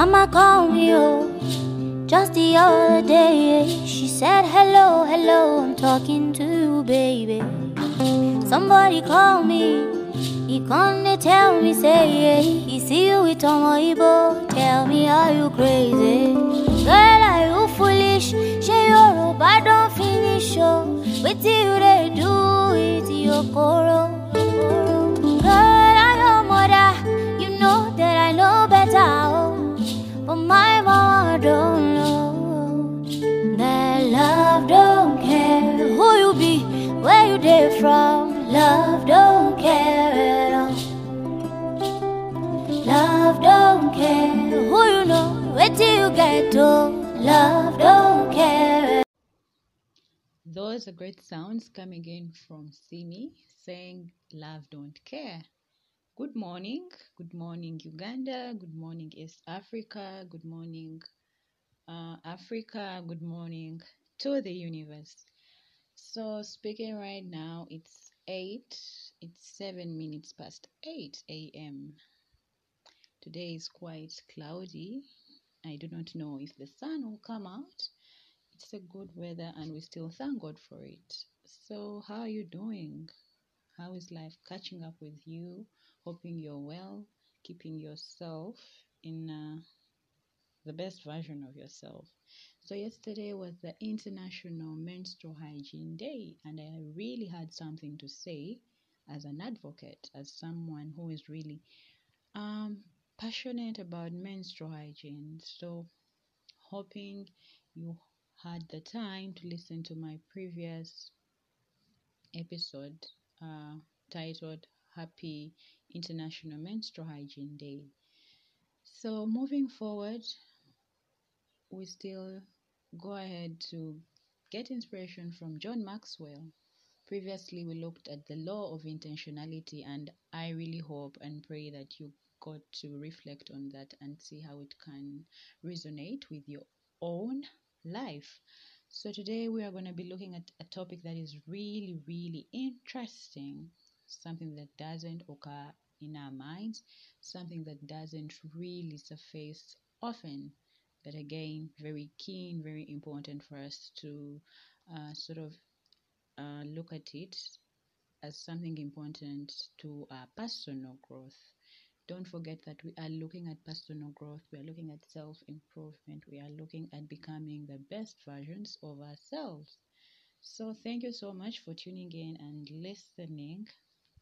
Mama called me, oh, just the other day. She said, Hello, hello, I'm talking to you, baby. Somebody called me, he come tell me, say, he see you with Tomoibo. Tell me, are you crazy? Girl, are you foolish? Say your bad don't finish, oh. Do you they do with your coro? You get to? Love don't care. Those are great sounds coming in from Simi saying, Love don't care. Good morning. Good morning, Uganda. Good morning, East Africa. Good morning, uh, Africa. Good morning to the universe. So, speaking right now, it's 8, it's 7 minutes past 8 a.m. Today is quite cloudy. I do not know if the sun will come out. It's a good weather and we still thank God for it. So, how are you doing? How is life catching up with you? Hoping you're well, keeping yourself in uh, the best version of yourself. So, yesterday was the International Menstrual Hygiene Day, and I really had something to say as an advocate, as someone who is really um, passionate about menstrual hygiene. So, hoping you had the time to listen to my previous episode uh, titled Happy International Menstrual Hygiene Day. So, moving forward, we still go ahead to get inspiration from John Maxwell. Previously, we looked at the law of intentionality, and I really hope and pray that you got to reflect on that and see how it can resonate with your own life. So, today we are going to be looking at a topic that is really, really interesting, something that doesn't occur in our minds, something that doesn't really surface often, but again, very keen, very important for us to uh, sort of uh, look at it as something important to our personal growth. Don't forget that we are looking at personal growth, we are looking at self improvement, we are looking at becoming the best versions of ourselves. So, thank you so much for tuning in and listening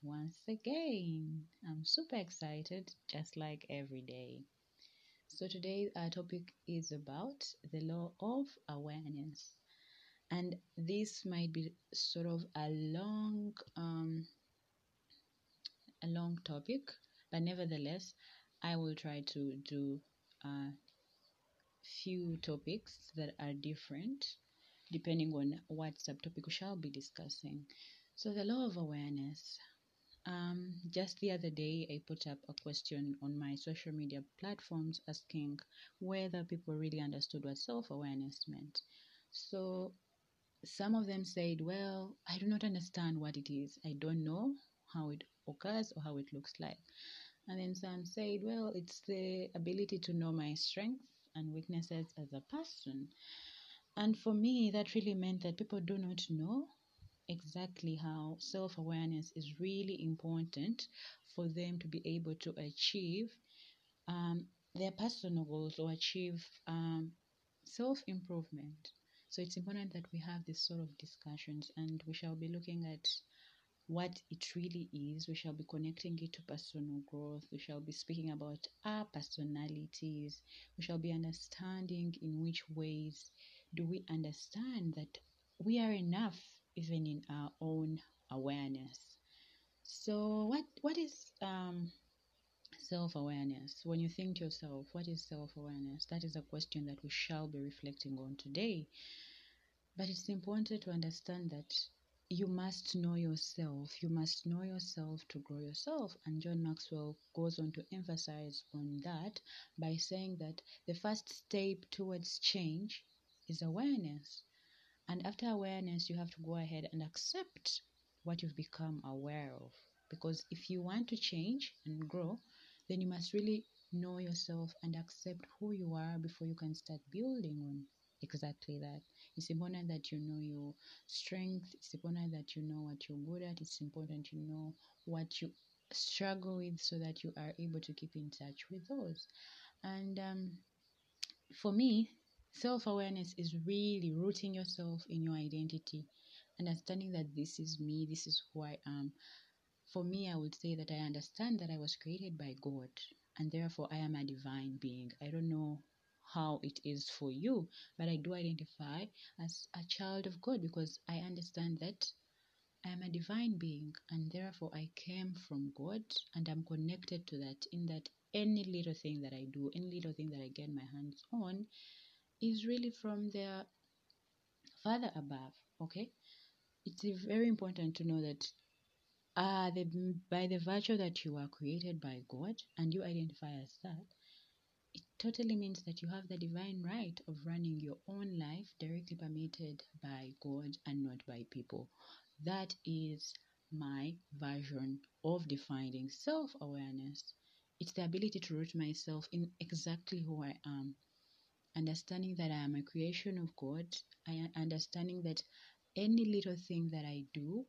once again. I'm super excited, just like every day. So, today our topic is about the law of awareness and this might be sort of a long um, a long topic but nevertheless i will try to do a few topics that are different depending on what subtopic we shall be discussing. So the law of awareness. Um, just the other day i put up a question on my social media platforms asking whether people really understood what self-awareness meant. So some of them said, Well, I do not understand what it is. I don't know how it occurs or how it looks like. And then Sam said, Well, it's the ability to know my strengths and weaknesses as a person. And for me, that really meant that people do not know exactly how self awareness is really important for them to be able to achieve um, their personal goals or achieve um, self improvement. So it's important that we have this sort of discussions and we shall be looking at what it really is. We shall be connecting it to personal growth. We shall be speaking about our personalities. We shall be understanding in which ways do we understand that we are enough even in our own awareness. So what what is um self awareness. When you think to yourself, what is self awareness? That is a question that we shall be reflecting on today. But it's important to understand that you must know yourself. You must know yourself to grow yourself. And John Maxwell goes on to emphasize on that by saying that the first step towards change is awareness. And after awareness, you have to go ahead and accept what you've become aware of. Because if you want to change and grow, then you must really know yourself and accept who you are before you can start building on exactly that. It's important that you know your strength. It's important that you know what you're good at. It's important you know what you struggle with so that you are able to keep in touch with those. And um, for me, self awareness is really rooting yourself in your identity, understanding that this is me, this is who I am. For me, I would say that I understand that I was created by God and therefore I am a divine being. I don't know how it is for you, but I do identify as a child of God because I understand that I am a divine being and therefore I came from God and I'm connected to that in that any little thing that I do, any little thing that I get my hands on is really from the Father above. Okay? It's very important to know that uh, the, by the virtue that you are created by God and you identify as that, totally means that you have the divine right of running your own life directly permitted by God and not by people. That is my version of defining self awareness. It's the ability to root myself in exactly who I am. Understanding that I am a creation of God, I understanding that any little thing that I do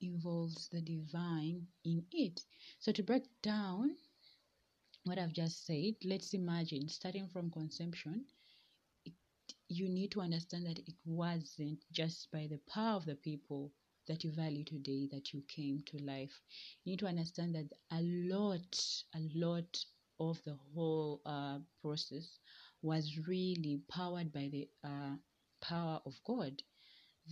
involves the divine in it. So to break down what I've just said, let's imagine starting from conception, it, you need to understand that it wasn't just by the power of the people that you value today that you came to life. You need to understand that a lot, a lot of the whole uh, process was really powered by the uh, power of God.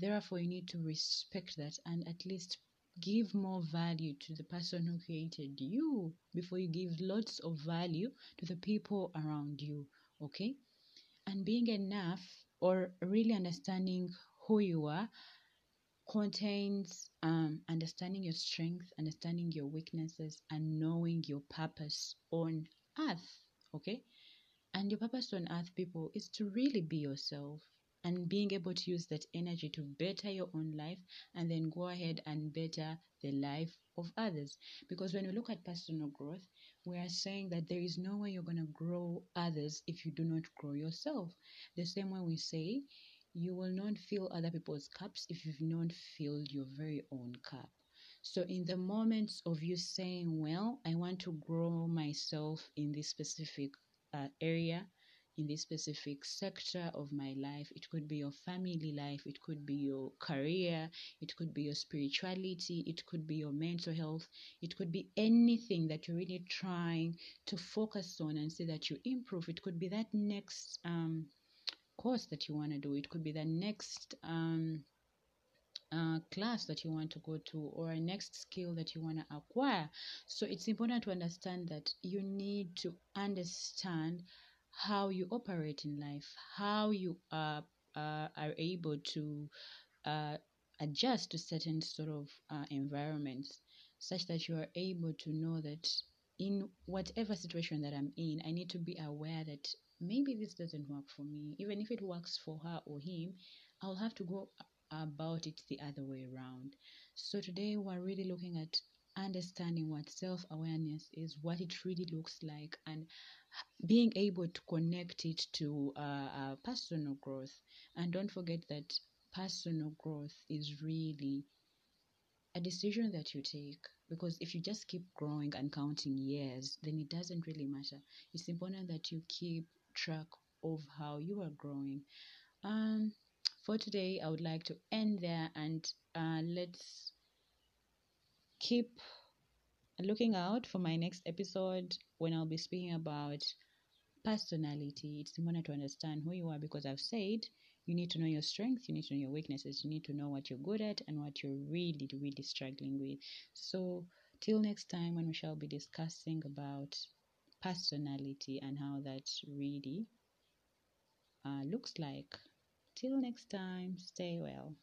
Therefore, you need to respect that and at least give more value to the person who created you before you give lots of value to the people around you. Okay? And being enough or really understanding who you are contains um, understanding your strength, understanding your weaknesses, and knowing your purpose on earth. Okay? And your purpose on earth, people, is to really be yourself and being able to use that energy to better your own life and then go ahead and better the life of others. Because when we look at personal growth, we are saying that there is no way you're going to grow others if you do not grow yourself. The same way we say, you will not fill other people's cups if you've not filled your very own cup. So, in the moments of you saying, Well, I want to grow myself in this specific uh, area, in this specific sector of my life. It could be your family life, it could be your career, it could be your spirituality, it could be your mental health, it could be anything that you're really trying to focus on and say that you improve. It could be that next um, course that you want to do, it could be the next. Um, uh, class that you want to go to or a next skill that you want to acquire. So it's important to understand that you need to understand how you operate in life, how you are, uh, are able to uh, adjust to certain sort of uh, environments, such that you are able to know that in whatever situation that I'm in, I need to be aware that maybe this doesn't work for me. Even if it works for her or him, I'll have to go about it the other way around. So today we're really looking at understanding what self awareness is, what it really looks like, and being able to connect it to uh, uh, personal growth. And don't forget that personal growth is really a decision that you take because if you just keep growing and counting years, then it doesn't really matter. It's important that you keep track of how you are growing. Um, for today, I would like to end there and uh, let's keep looking out for my next episode when I'll be speaking about personality. It's important to understand who you are because I've said you need to know your strengths, you need to know your weaknesses, you need to know what you're good at and what you're really, really struggling with. So, till next time, when we shall be discussing about personality and how that really uh, looks like. Till next time, stay well.